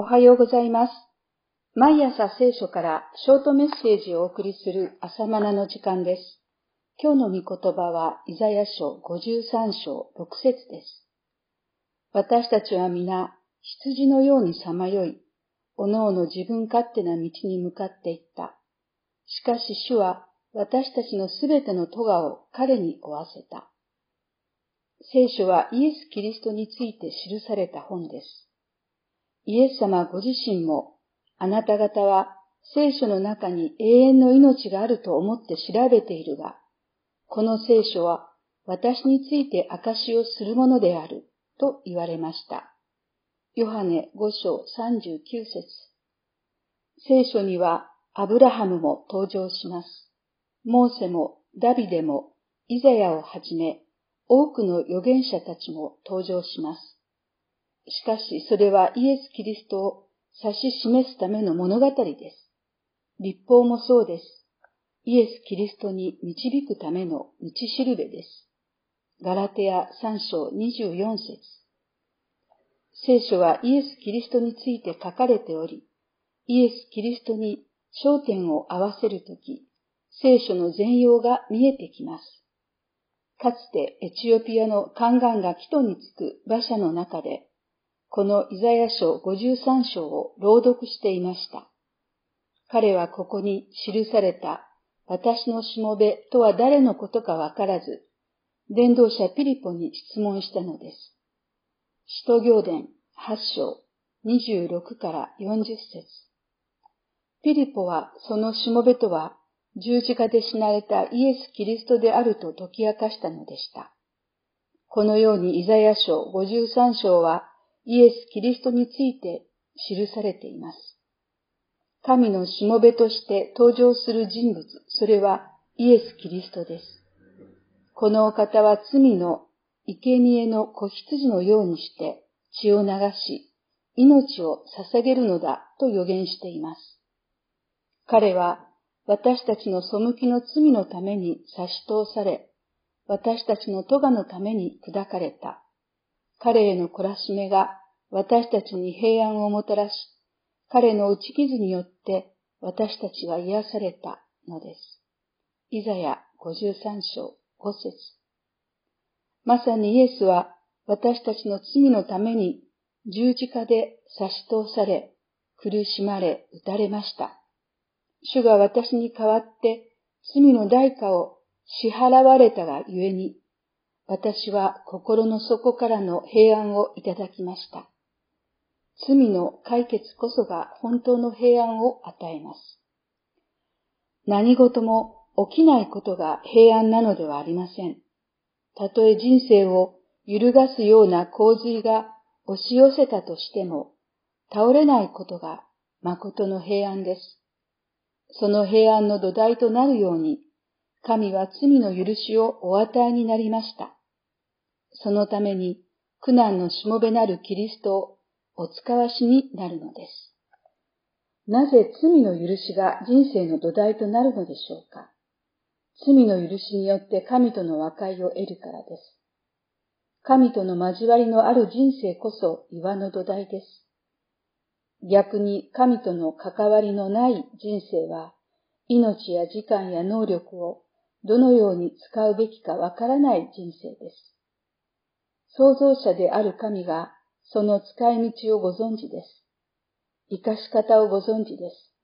おはようございます。毎朝聖書からショートメッセージをお送りする朝マナの時間です。今日の御言葉はイザヤ書53章6節です。私たちは皆羊のようにさまよい、おのおの自分勝手な道に向かっていった。しかし主は私たちのすべての咎を彼に負わせた。聖書はイエス・キリストについて記された本です。イエス様ご自身も、あなた方は聖書の中に永遠の命があると思って調べているが、この聖書は私について証をするものであると言われました。ヨハネ5章39節聖書にはアブラハムも登場します。モーセもダビデもイザヤをはじめ多くの預言者たちも登場します。しかし、それはイエス・キリストを指し示すための物語です。立法もそうです。イエス・キリストに導くための道しるべです。ガラテア3章24節聖書はイエス・キリストについて書かれており、イエス・キリストに焦点を合わせるとき、聖書の全容が見えてきます。かつてエチオピアの宦官がキトにつく馬車の中で、このイザヤ書53章を朗読していました。彼はここに記された私のしもべとは誰のことかわからず、伝道者ピリポに質問したのです。使徒行伝8章26から40節ピリポはそのしもべとは十字架で死なれたイエス・キリストであると解き明かしたのでした。このようにイザヤ書53章はイエス・キリストについて記されています。神のしもべとして登場する人物、それはイエス・キリストです。このお方は罪の生贄の子羊のようにして血を流し、命を捧げるのだと予言しています。彼は私たちの背きの罪のために差し通され、私たちの咎のために砕かれた。彼への懲らしめが私たちに平安をもたらし、彼の打ち傷によって私たちは癒されたのです。イザヤ53章5節まさにイエスは私たちの罪のために十字架で差し通され、苦しまれ、打たれました。主が私に代わって罪の代価を支払われたがゆえに、私は心の底からの平安をいただきました。罪の解決こそが本当の平安を与えます。何事も起きないことが平安なのではありません。たとえ人生を揺るがすような洪水が押し寄せたとしても、倒れないことが誠の平安です。その平安の土台となるように、神は罪の許しをお与えになりました。そのために苦難のしもべなるキリストをお使わしになるのです。なぜ罪の許しが人生の土台となるのでしょうか？罪の許しによって神との和解を得るからです。神との交わりのある人生こそ岩の土台です。逆に神との関わりのない人生は命や時間や能力をどのように使うべきかわからない人生です。創造者である神がその使い道をご存知です。生かし方をご存知です。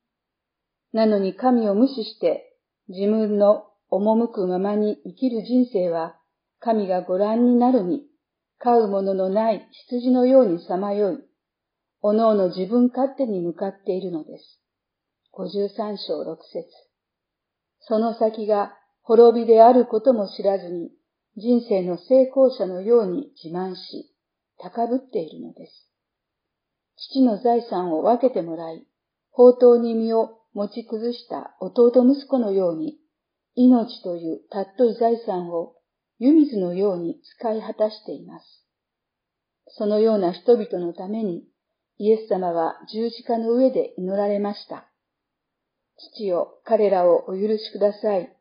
なのに神を無視して自分の赴くままに生きる人生は神がご覧になるに飼うもののない羊のようにさまよい、おのおの自分勝手に向かっているのです。53章6節その先が滅びであることも知らずに人生の成功者のように自慢し、高ぶっているのです。父の財産を分けてもらい、宝刀に身を持ち崩した弟息子のように、命という尊い財産を湯水のように使い果たしています。そのような人々のために、イエス様は十字架の上で祈られました。父よ、彼らをお許しください。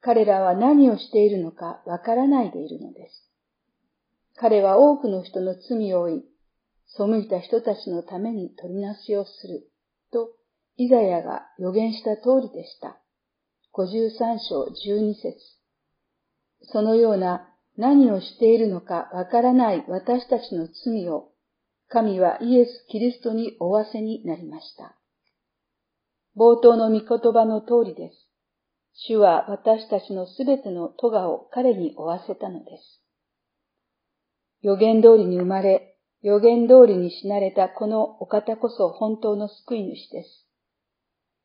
彼らは何をしているのかわからないでいるのです。彼は多くの人の罪を負い、背いた人たちのために取りなしをする、と、イザヤが予言した通りでした。53章12節そのような何をしているのかわからない私たちの罪を、神はイエス・キリストに負わせになりました。冒頭の御言葉の通りです。主は私たちのすべての咎を彼に負わせたのです。予言通りに生まれ、予言通りに死なれたこのお方こそ本当の救い主です。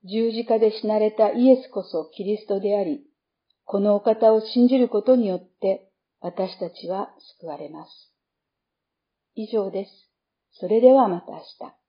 十字架で死なれたイエスこそキリストであり、このお方を信じることによって私たちは救われます。以上です。それではまた明日。